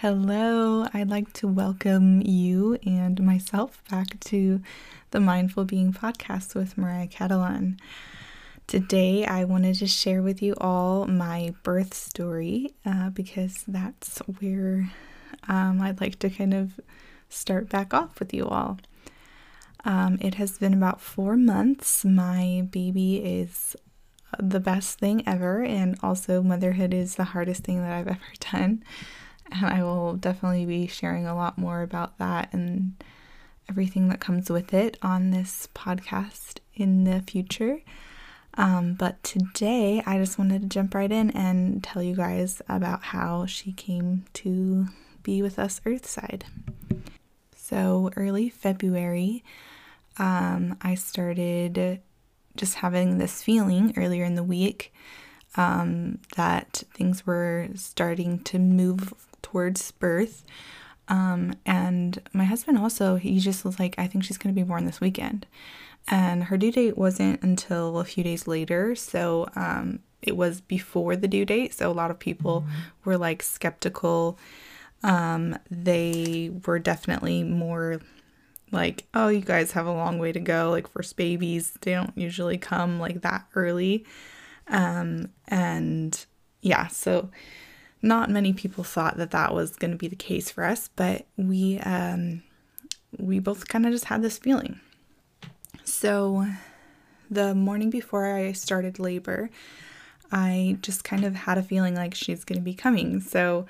Hello, I'd like to welcome you and myself back to the Mindful Being podcast with Mariah Catalan. Today, I wanted to share with you all my birth story uh, because that's where um, I'd like to kind of start back off with you all. Um, it has been about four months. My baby is the best thing ever, and also, motherhood is the hardest thing that I've ever done and I will definitely be sharing a lot more about that and everything that comes with it on this podcast in the future. Um, but today, I just wanted to jump right in and tell you guys about how she came to be with us Earthside. So, early February, um, I started just having this feeling earlier in the week um, that things were starting to move towards birth. Um, and my husband also, he just was like, I think she's going to be born this weekend. And her due date wasn't until a few days later. So um, it was before the due date. So a lot of people mm-hmm. were like skeptical. Um, they were definitely more like, oh, you guys have a long way to go. Like, first babies, they don't usually come like that early. Um, and yeah, so not many people thought that that was going to be the case for us, but we um, we both kind of just had this feeling. So, the morning before I started labor, I just kind of had a feeling like she's going to be coming. So,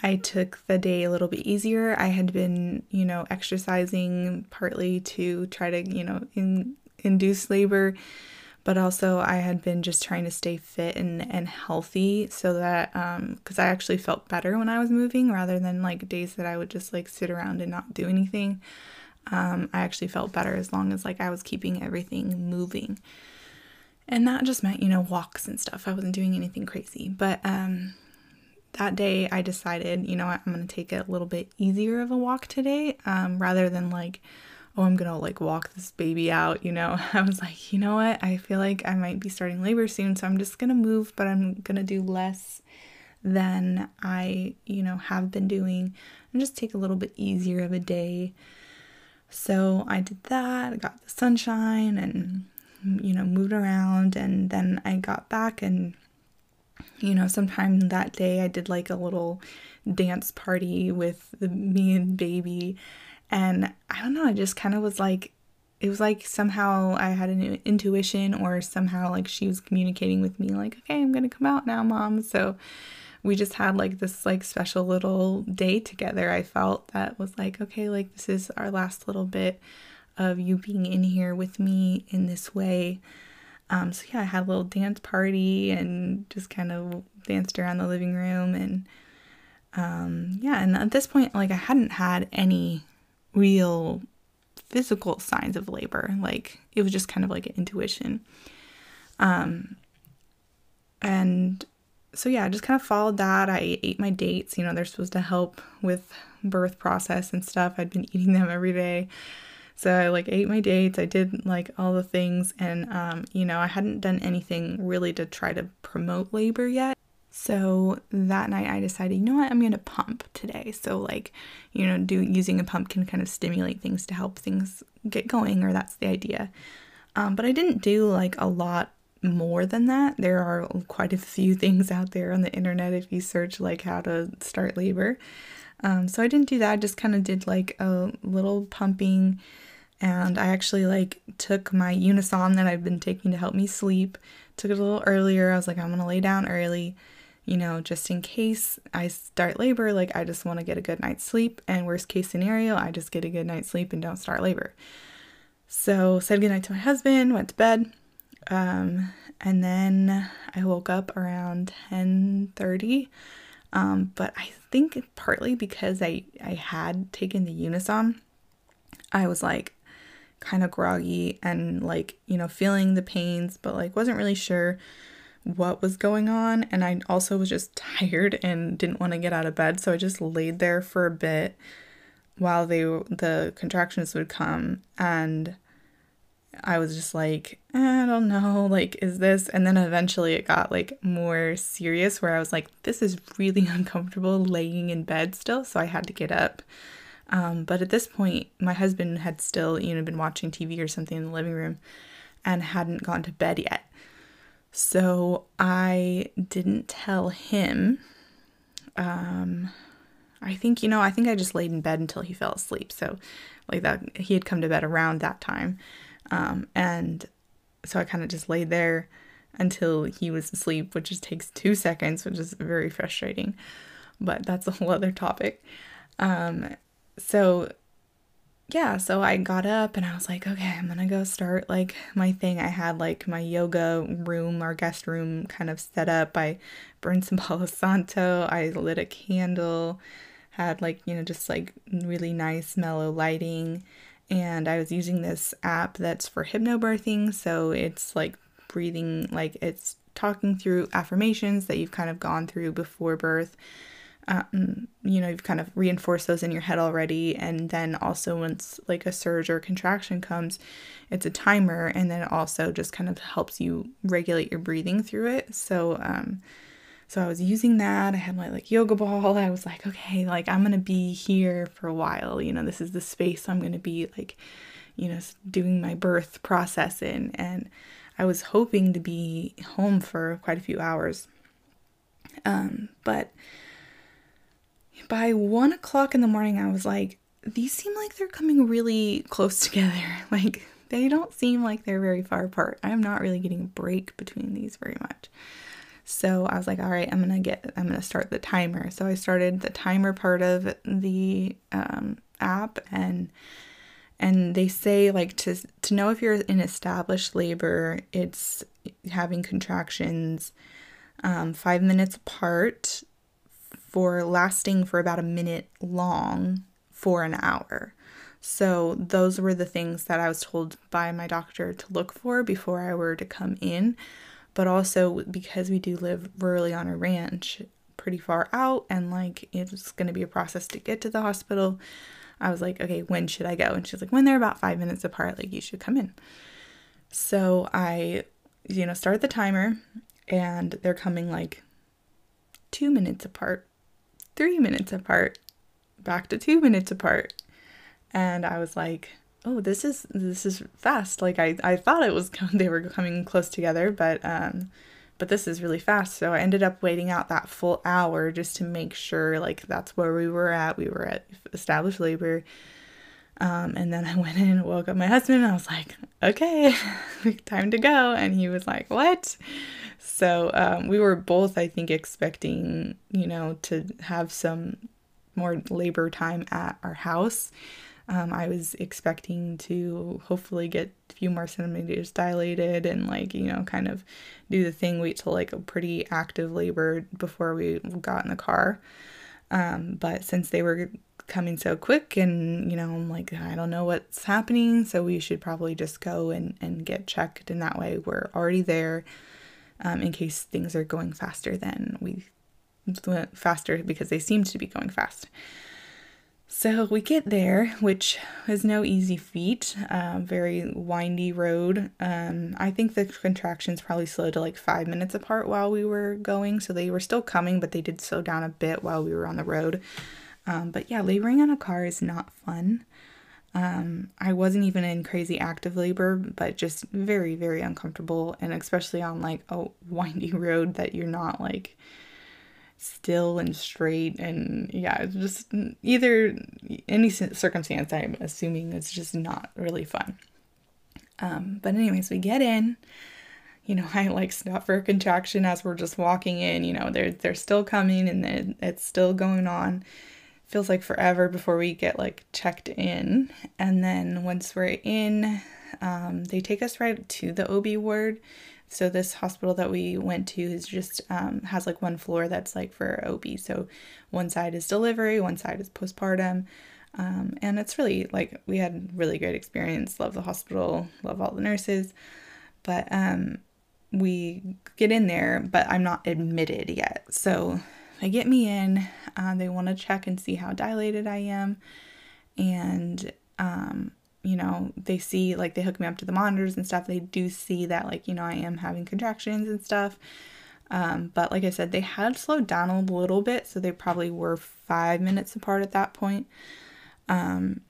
I took the day a little bit easier. I had been, you know, exercising partly to try to, you know, in, induce labor but also I had been just trying to stay fit and, and healthy so that because um, I actually felt better when I was moving rather than like days that I would just like sit around and not do anything. Um, I actually felt better as long as like I was keeping everything moving. And that just meant, you know, walks and stuff. I wasn't doing anything crazy. But um, that day I decided, you know what, I'm going to take it a little bit easier of a walk today um, rather than like oh, I'm gonna like walk this baby out, you know. I was like, you know what? I feel like I might be starting labor soon, so I'm just gonna move, but I'm gonna do less than I, you know, have been doing and just take a little bit easier of a day. So I did that, I got the sunshine and, you know, moved around. And then I got back, and, you know, sometime that day I did like a little dance party with the, me and baby and I don't know, I just kind of was like, it was like somehow I had an intuition, or somehow like she was communicating with me, like, okay, I'm gonna come out now, mom. So we just had like this like special little day together. I felt that was like, okay, like this is our last little bit of you being in here with me in this way. Um, so yeah, I had a little dance party and just kind of danced around the living room and um, yeah, and at this point, like I hadn't had any real physical signs of labor. Like it was just kind of like an intuition. Um, and so yeah, I just kind of followed that. I ate my dates. You know, they're supposed to help with birth process and stuff. I'd been eating them every day. So I like ate my dates. I did like all the things and um, you know, I hadn't done anything really to try to promote labor yet. So that night I decided, you know what, I'm going to pump today. So like, you know, do using a pump can kind of stimulate things to help things get going or that's the idea. Um, but I didn't do like a lot more than that. There are quite a few things out there on the internet if you search like how to start labor. Um, so I didn't do that. I just kind of did like a little pumping and I actually like took my Unisom that I've been taking to help me sleep, took it a little earlier. I was like, I'm gonna lay down early you know, just in case I start labor, like I just want to get a good night's sleep. And worst case scenario, I just get a good night's sleep and don't start labor. So said goodnight to my husband, went to bed. Um, and then I woke up around 10:30. Um, but I think partly because I, I had taken the Unisom, I was like kind of groggy and like, you know, feeling the pains, but like wasn't really sure what was going on and I also was just tired and didn't want to get out of bed so I just laid there for a bit while they the contractions would come and I was just like, I don't know, like, is this? And then eventually it got like more serious where I was like, this is really uncomfortable laying in bed still. So I had to get up. Um, but at this point, my husband had still, you know, been watching TV or something in the living room and hadn't gone to bed yet. So I didn't tell him. Um, I think, you know, I think I just laid in bed until he fell asleep. So, like that, he had come to bed around that time. Um, and so I kind of just laid there until he was asleep, which just takes two seconds, which is very frustrating. But that's a whole other topic. Um, so yeah, so I got up and I was like, okay, I'm gonna go start like my thing. I had like my yoga room or guest room kind of set up. I burned some Palo Santo, I lit a candle, had like, you know, just like really nice mellow lighting. And I was using this app that's for hypnobirthing. So it's like breathing, like it's talking through affirmations that you've kind of gone through before birth um, you know, you've kind of reinforced those in your head already. And then also, once like a surge or contraction comes, it's a timer, and then it also just kind of helps you regulate your breathing through it. So, um, so I was using that. I had my like yoga ball. I was like, okay, like I'm gonna be here for a while. You know, this is the space I'm gonna be like, you know, doing my birth process in. And I was hoping to be home for quite a few hours. Um, but by one o'clock in the morning, I was like, these seem like they're coming really close together. Like, they don't seem like they're very far apart. I'm not really getting a break between these very much. So I was like, all right, I'm gonna get, I'm gonna start the timer. So I started the timer part of the um, app, and and they say like to to know if you're in established labor, it's having contractions um, five minutes apart for lasting for about a minute long for an hour. So, those were the things that I was told by my doctor to look for before I were to come in. But also, because we do live rurally on a ranch, pretty far out, and like it's to be a process to get to the hospital, I was like, okay, when should I go? And she's like, when they're about five minutes apart, like you should come in. So, I, you know, start the timer, and they're coming like two minutes apart three minutes apart, back to two minutes apart. And I was like, oh, this is this is fast. Like I, I thought it was they were coming close together, but um but this is really fast. So I ended up waiting out that full hour just to make sure like that's where we were at. We were at established labor. Um, and then I went in and woke up my husband and I was like, okay, time to go. And he was like, what? So um, we were both, I think, expecting, you know, to have some more labor time at our house. Um, I was expecting to hopefully get a few more centimeters dilated and, like, you know, kind of do the thing, wait till like a pretty active labor before we got in the car. Um, but since they were coming so quick and you know i'm like i don't know what's happening. So we should probably just go and, and get checked and that way. We're already there um, in case things are going faster than we went faster because they seemed to be going fast. So we get there which is no easy feat uh, very windy road. Um, i think the contractions probably slowed to like five minutes apart while we were going. So they were still coming but they did slow down a bit while we were on the road um, but yeah, laboring on a car is not fun. Um, I wasn't even in crazy active labor, but just very, very uncomfortable. And especially on like a windy road that you're not like still and straight. And yeah, just either any circumstance, I'm assuming it's just not really fun. Um, but, anyways, we get in. You know, I like stop for a contraction as we're just walking in. You know, they're they're still coming and it's still going on feels like forever before we get like checked in. And then once we're in, um, they take us right to the OB ward. So this hospital that we went to is just um, has like one floor that's like for OB. So one side is delivery, one side is postpartum. Um, and it's really like we had really great experience. Love the hospital, love all the nurses. But um, we get in there, but I'm not admitted yet. So they get me in. Uh, they want to check and see how dilated I am. And um, you know, they see like they hook me up to the monitors and stuff. They do see that like, you know, I am having contractions and stuff. Um, but like I said, they had slowed down a little bit, so they probably were five minutes apart at that point. Um,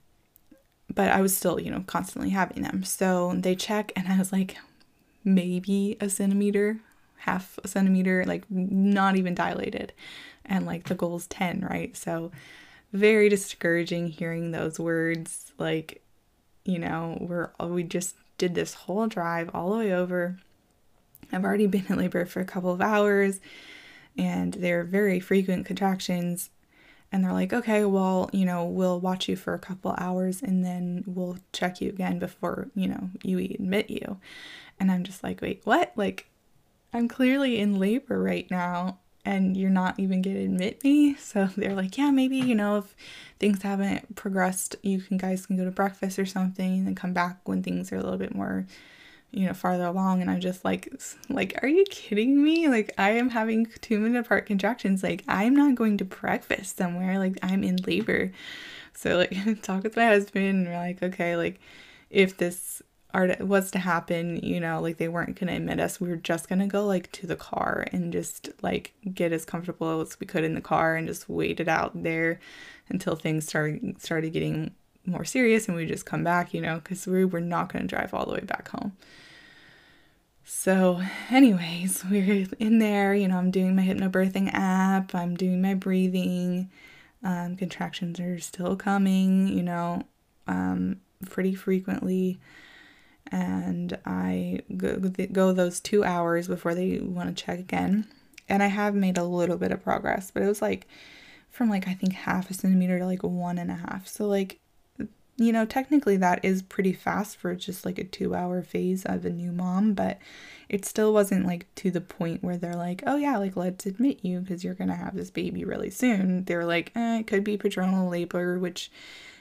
but I was still, you know, constantly having them. So they check, and I was like, maybe a centimeter, half a centimeter, like not even dilated. And like the goal is 10, right? So very discouraging hearing those words. Like, you know, we're, we just did this whole drive all the way over I've already been in labor for a couple of hours and they're very frequent contractions. And they're like, okay, well, you know, we'll watch you for a couple hours and then we'll check you again before, you know, you admit you. And I'm just like, wait, what? Like, I'm clearly in labor right now and you're not even going to admit me. So they're like, yeah, maybe, you know, if things haven't progressed, you can guys can go to breakfast or something and then come back when things are a little bit more you know farther along. And i'm just like like are you kidding me? Like i am having two minute apart contractions. Like i'm not going to breakfast somewhere. Like i'm in labor. So like talk with my husband and we're like okay like if this art was to happen you know like they weren't gonna admit us we were just gonna go like to the car and just like get as comfortable as we could in the car and just wait it out there until things started started getting more serious and we just come back, you know, because we were not going to drive all the way back home. So, anyways, we're in there, you know, I'm doing my hypnobirthing app, I'm doing my breathing. Um, contractions are still coming, you know, um, pretty frequently. And I go, go those two hours before they want to check again. And I have made a little bit of progress, but it was like from like I think half a centimeter to like one and a half. So like you know, technically that is pretty fast for just like a two hour phase of a new mom, but it still wasn't like to the point where they're like, oh yeah, like let's admit you because you're gonna have this baby really soon. They're like, eh, it could be prodromal labor, which,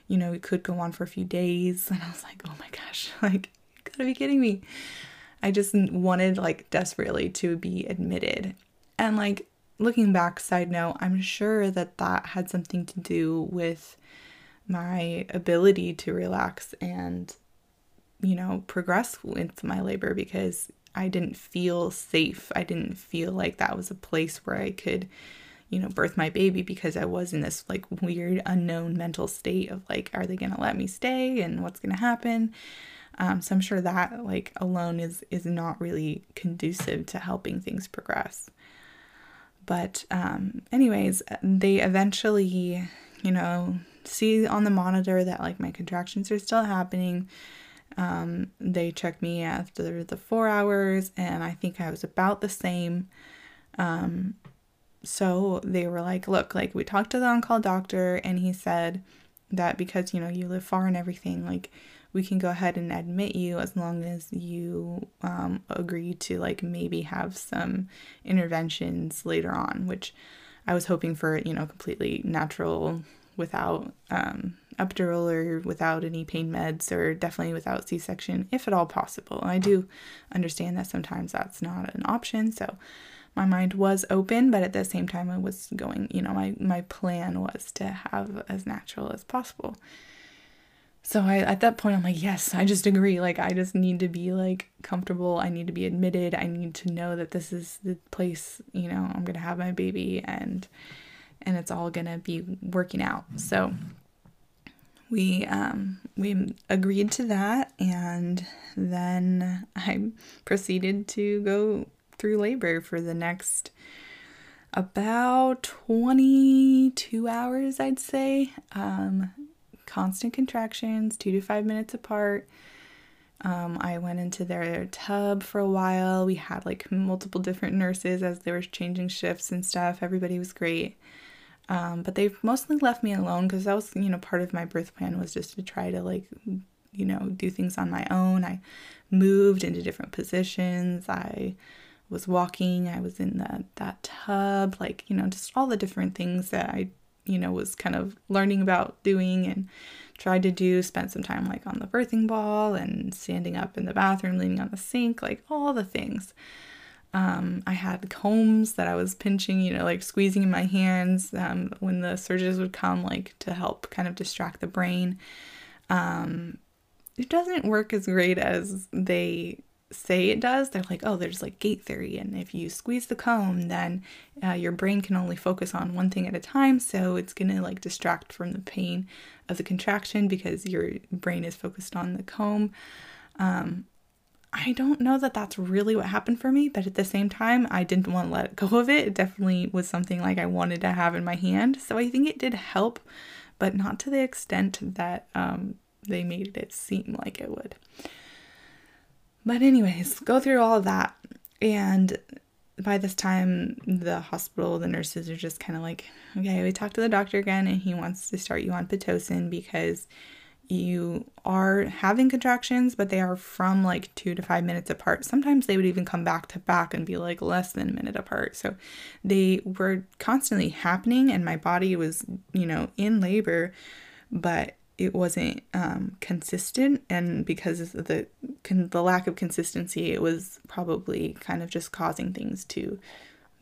you know, it could go on for a few days. And I was like, oh my gosh, like, gotta be kidding me. I just wanted like desperately to be admitted. And like, looking back, side note, I'm sure that that had something to do with my ability to relax and you know progress with my labor because I didn't feel safe. I didn't feel like that was a place where I could you know birth my baby because I was in this like weird unknown mental state of like are they going to let me stay and what's going to happen? Um, so I'm sure that like alone is is not really conducive to helping things progress. But um, anyways, they eventually, you know, see on the monitor that like my contractions are still happening. Um, they checked me after the four hours, and I think I was about the same. Um, so they were like, look, like we talked to the on call doctor, and he said that because you know you live far and everything, like we can go ahead and admit you as long as you um, agree to like maybe have some interventions later on, which I was hoping for, you know, completely natural without um, epidural or without any pain meds or definitely without c-section if at all possible. And i do understand that sometimes that's not an option so my mind was open but at the same time i was going you know my, my plan was to have as natural as possible so I at that point I'm like, yes, I just agree. Like I just need to be like comfortable. I need to be admitted. I need to know that this is the place, you know, I'm going to have my baby and and it's all going to be working out. So we um, we agreed to that, and then I proceeded to go through labor for the next about 22 hours, I'd say. Um, constant contractions, two to five minutes apart. Um, I went into their tub for a while. We had like multiple different nurses as they were changing shifts and stuff. Everybody was great. Um, but they've mostly left me alone because that was, you know, part of my birth plan was just to try to like, you know, do things on my own. I moved into different positions. I was walking. I was in that that tub, like you know, just all the different things that I, you know, was kind of learning about doing and tried to do. Spent some time like on the birthing ball and standing up in the bathroom, leaning on the sink, like all the things. Um, I had combs that I was pinching, you know, like squeezing in my hands um, when the surges would come, like to help kind of distract the brain. Um, it doesn't work as great as they say it does. They're like, oh, there's like gate theory, and if you squeeze the comb, then uh, your brain can only focus on one thing at a time, so it's gonna like distract from the pain of the contraction because your brain is focused on the comb. Um, I don't know that that's really what happened for me, but at the same time, I didn't want to let go of it. It definitely was something like I wanted to have in my hand. So I think it did help, but not to the extent that um, they made it seem like it would. But, anyways, go through all of that. And by this time, the hospital, the nurses are just kind of like, okay, we talked to the doctor again, and he wants to start you on Pitocin because you are having contractions, but they are from like two to five minutes apart. Sometimes they would even come back to back and be like less than a minute apart. So they were constantly happening, and my body was, you know, in labor, but it wasn't um, consistent. And because of the the lack of consistency, it was probably kind of just causing things to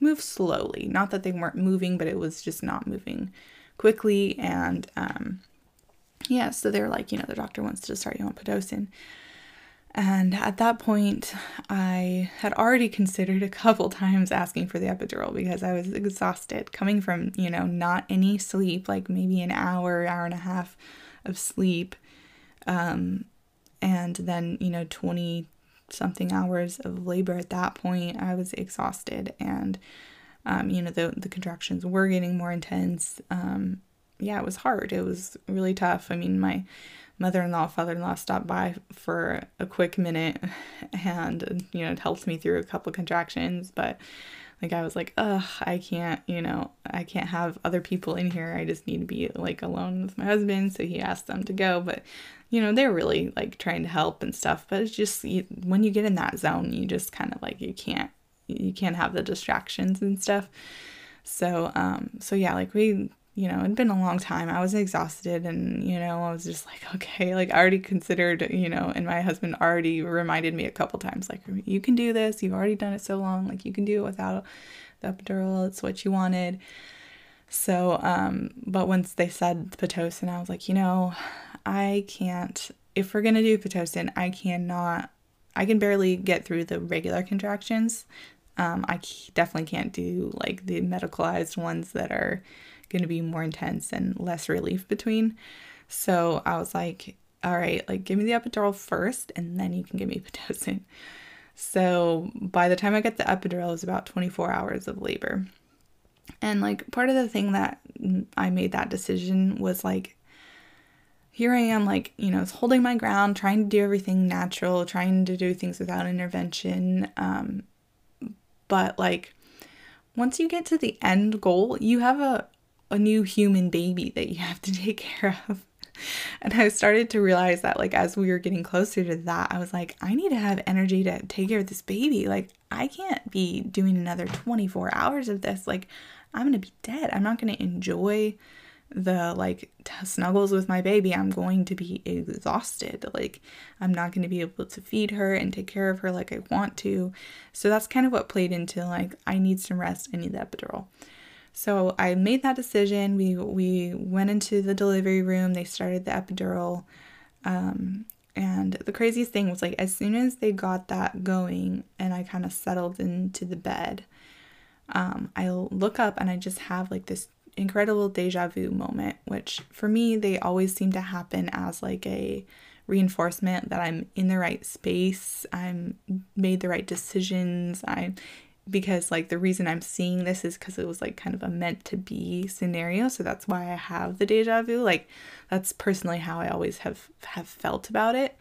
move slowly. Not that they weren't moving, but it was just not moving quickly and um, yeah, so they're like, you know, the doctor wants to start you on Pitocin. And at that point, I had already considered a couple times asking for the epidural because I was exhausted coming from, you know, not any sleep, like maybe an hour, hour and a half of sleep. Um, and then, you know, 20 something hours of labor at that point. I was exhausted and, um, you know, the, the contractions were getting more intense. Um, yeah, it was hard. It was really tough. I mean, my mother in law, father in law stopped by for a quick minute and, you know, it helped me through a couple contractions. But like, I was like, ugh, I can't, you know, I can't have other people in here. I just need to be like alone with my husband. So he asked them to go. But, you know, they're really like trying to help and stuff. But it's just you, when you get in that zone, you just kind of like, you can't, you can't have the distractions and stuff. So, um, so yeah, like we you know, it'd been a long time. I was exhausted and, you know, I was just like, okay, like I already considered, you know, and my husband already reminded me a couple times, like, you can do this. You've already done it so long. Like, you can do it without the epidural. It's what you wanted. So, um, but once they said Pitocin, I was like, you know, I can't, if we're going to do Pitocin, I cannot, I can barely get through the regular contractions. Um, I definitely can't do like the medicalized ones that are, going to be more intense and less relief between. So I was like, all right, like give me the epidural first and then you can give me Pitocin. So by the time I get the epidural, it was about 24 hours of labor. And like part of the thing that I made that decision was like, here I am, like, you know, holding my ground, trying to do everything natural, trying to do things without intervention. Um, but like, once you get to the end goal, you have a, a new human baby that you have to take care of. And I started to realize that, like, as we were getting closer to that, I was like, I need to have energy to take care of this baby. Like, I can't be doing another 24 hours of this. Like, I'm going to be dead. I'm not going to enjoy the like t- snuggles with my baby. I'm going to be exhausted. Like, I'm not going to be able to feed her and take care of her like I want to. So, that's kind of what played into like, I need some rest. I need the epidural. So I made that decision. We we went into the delivery room. They started the epidural. Um, and the craziest thing was like as soon as they got that going and I kind of settled into the bed, um, I look up and I just have like this incredible deja vu moment, which for me they always seem to happen as like a reinforcement that I'm in the right space, I'm made the right decisions, I'm because like the reason I'm seeing this is because it was like kind of a meant to be scenario. So that's why I have the deja vu. Like that's personally how I always have have felt about it.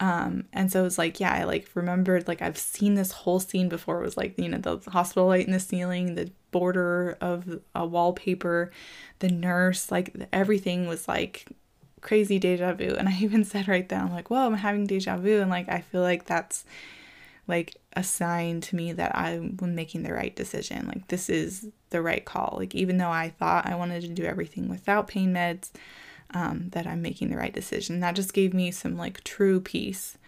Um, and so it was like, yeah, I like remembered like I've seen this whole scene before. It was like, you know, the hospital light in the ceiling, the border of a wallpaper, the nurse, like everything was like crazy deja vu. And I even said right then, I'm like, whoa, I'm having deja vu. And like I feel like that's like a sign to me that I'm making the right decision. Like this is the right call. Like even though I thought I wanted to do everything without pain meds, um, that I'm making the right decision. That just gave me some like true peace.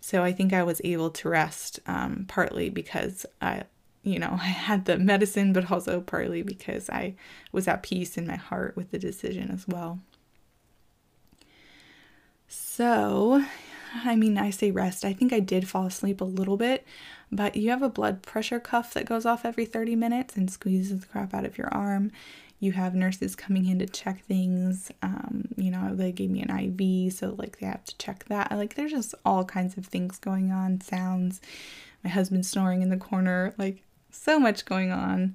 So I think I was able to rest um, partly because I, you know, I had the medicine, but also partly because I was at peace in my heart with the decision as well. So I mean, I say rest. I think I did fall asleep a little bit, but you have a blood pressure cuff that goes off every 30 minutes and squeezes the crap out of your arm. You have nurses coming in to check things. Um, you know, they gave me an IV, so like they have to check that. Like, there's just all kinds of things going on, sounds. My husband snoring in the corner, like, so much going on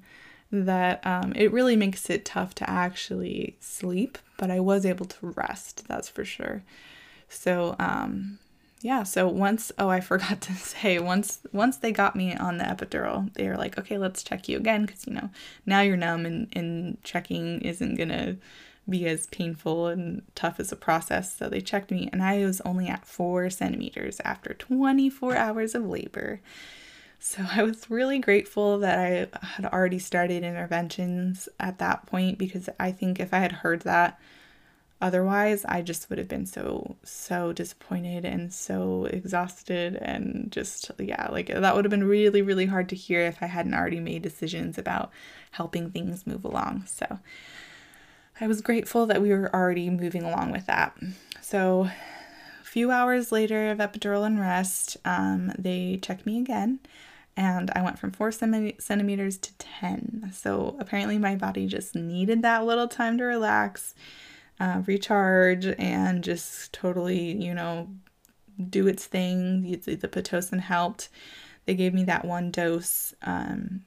that um, it really makes it tough to actually sleep, but I was able to rest, that's for sure. So, um, yeah, so once oh I forgot to say once once they got me on the epidural, they were like, "Okay, let's check you again cuz you know, now you're numb and and checking isn't to be as painful and tough as a process." So they checked me and I was only at 4 centimeters after 24 hours of labor. So I was really grateful that I had already started interventions at that point because I think if I had heard that otherwise i just would have been so so disappointed and so exhausted and just yeah like that would have been really really hard to hear if i hadn't already made decisions about helping things move along. So i was grateful that we were already moving along with that. So a few hours later of epidural and rest um, they checked me again and I went from four centimeters to 10. So apparently, my body just needed that little time to relax uh, recharge and just totally, you know, do its thing. The, the Pitocin helped. They gave me that one dose. Um,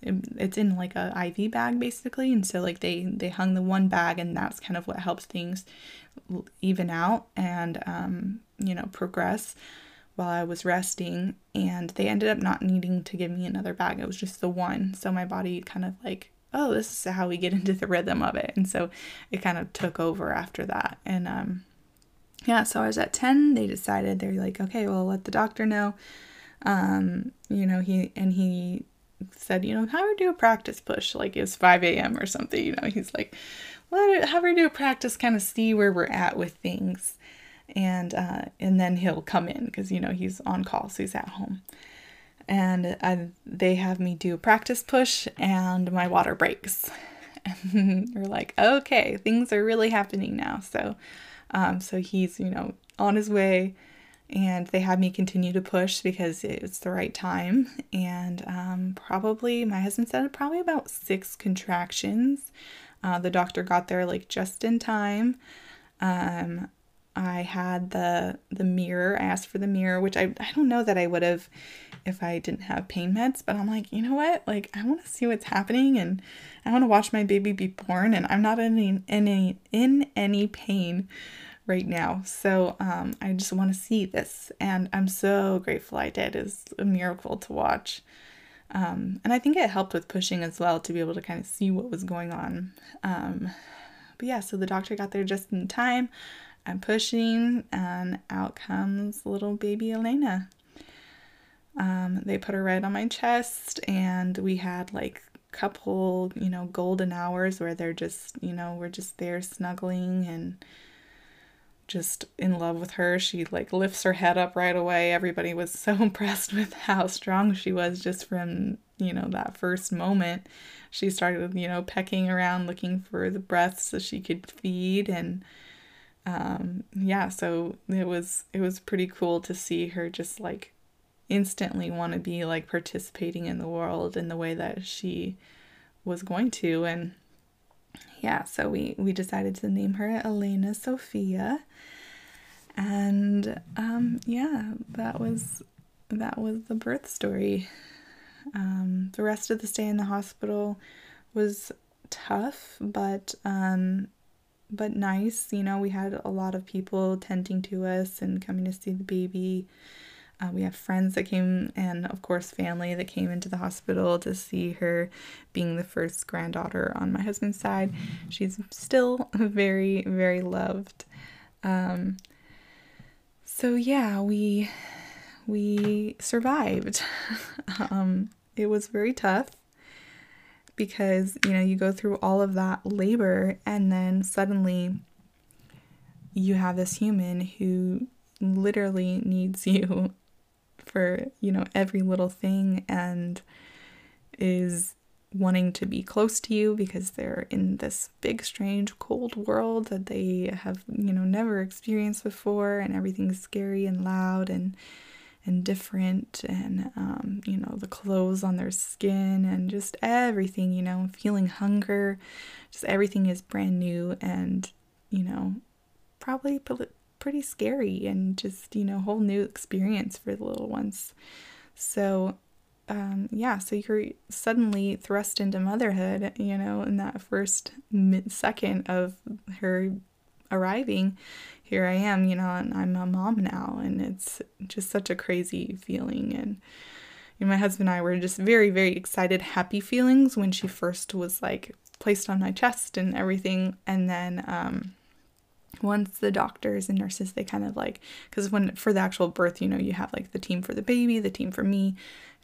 it, it's in like a IV bag basically, and so like they they hung the one bag, and that's kind of what helps things even out and um, you know progress while I was resting. And they ended up not needing to give me another bag. It was just the one, so my body kind of like oh, this is how we get into the rhythm of it. And so it kind of took over after that. And um, yeah, so I was at 10. They decided, they're like, okay, well, let the doctor know. Um, you know, he, and he said, you know, have her do a practice push, like it's 5 a.m. or something. You know, he's like, let it, have her do a practice, kind of see where we're at with things. And, uh, and then he'll come in because, you know, he's on call, so he's at home and I, they have me do a practice push and my water breaks. And we're like, okay, things are really happening now. So, um, so he's, you know, on his way and they had me continue to push because it's the right time. And um, probably, my husband said probably about six contractions. Uh, the doctor got there like just in time. Um, I had the the mirror. I asked for the mirror, which I I don't know that I would have if I didn't have pain meds, but I'm like, you know what? Like I want to see what's happening and I want to watch my baby be born and I'm not in any, in any in any pain right now. So um I just want to see this and I'm so grateful I did. It's a miracle to watch. Um, and I think it helped with pushing as well to be able to kind of see what was going on. Um, but yeah, so the doctor got there just in time. I'm pushing, and out comes little baby Elena. Um, they put her right on my chest, and we had like couple, you know, golden hours where they're just, you know, we're just there snuggling and just in love with her. She like lifts her head up right away. Everybody was so impressed with how strong she was just from, you know, that first moment. She started, you know, pecking around looking for the breath so she could feed and um, yeah, so it was it was pretty cool to see her just like instantly want to be like participating in the world in the way that she was going to and yeah so we we decided to name her elena sophia. And um yeah that was that was the birth story. Um the rest of the stay in the hospital was tough but um but nice. You know, we had a lot of people tending to us and coming to see the baby. Uh, we have friends that came, and of course, family that came into the hospital to see her being the first granddaughter on my husband's side. She's still very, very loved. Um, so yeah, we we survived. um, it was very tough because you know you go through all of that labor and then suddenly you have this human who literally needs you for you know every little thing and is wanting to be close to you because they're in this big, strange, cold world that they have, you know, never experienced before, and everything's scary and loud and and different, and um, you know, the clothes on their skin and just everything, you know, feeling hunger, just everything is brand new and you know, probably pretty scary and just you know, whole new experience for the little ones. So um, yeah, so you're suddenly thrust into motherhood, you know, in that first second of her arriving. Here I am, you know, and I'm a mom now, and it's just such a crazy feeling. And you know, my husband and I were just very, very excited, happy feelings when she first was like placed on my chest and everything. And then, um, once the doctors and nurses they kind of like because when for the actual birth you know you have like the team for the baby the team for me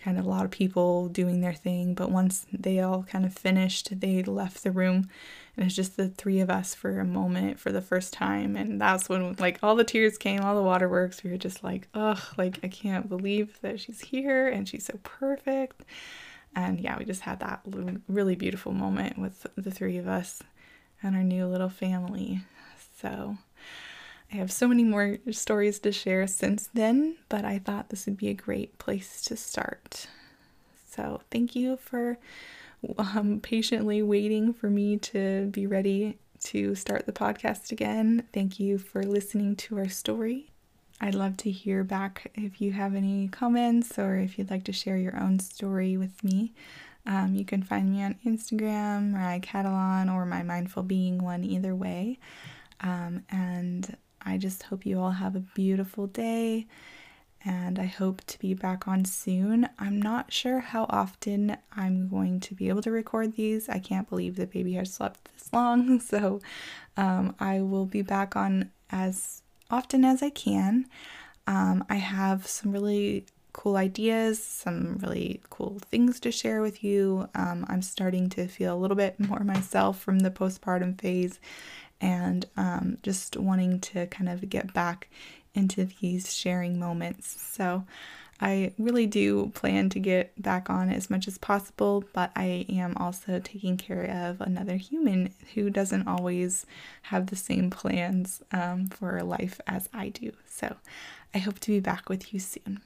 kind of a lot of people doing their thing. But once they all kind of finished, they left the room and it's just the three of us for a moment for the first time. And that's when like all the tears came, all the waterworks. We were just like, ugh, like I can't believe that she's here and she's so perfect. And yeah, we just had that really beautiful moment with the three of us and our new little family. So I have so many more stories to share since then, but I thought this would be a great place to start. So, thank you for um, patiently waiting for me to be ready to start the podcast again. Thank you for listening to our story. I'd love to hear back if you have any comments or if you'd like to share your own story with me. Um, you can find me on Instagram, Mariah Catalan, or my Mindful Being one, either way. Um, and I just hope you all have a beautiful day and I hope to be back on soon. I'm not sure how often I'm going to be able to record these. I can't believe the baby has slept this long, so um, I will be back on as often as I can. Um, I have some really cool ideas, some really cool things to share with you. Um, I'm starting to feel a little bit more myself from the postpartum phase and um, just wanting to kind of get back into these sharing moments. So I really do plan to get back on as much as possible, but I am also taking care of another human who doesn't always have the same plans um, for life as I do. So I hope to be back with you soon.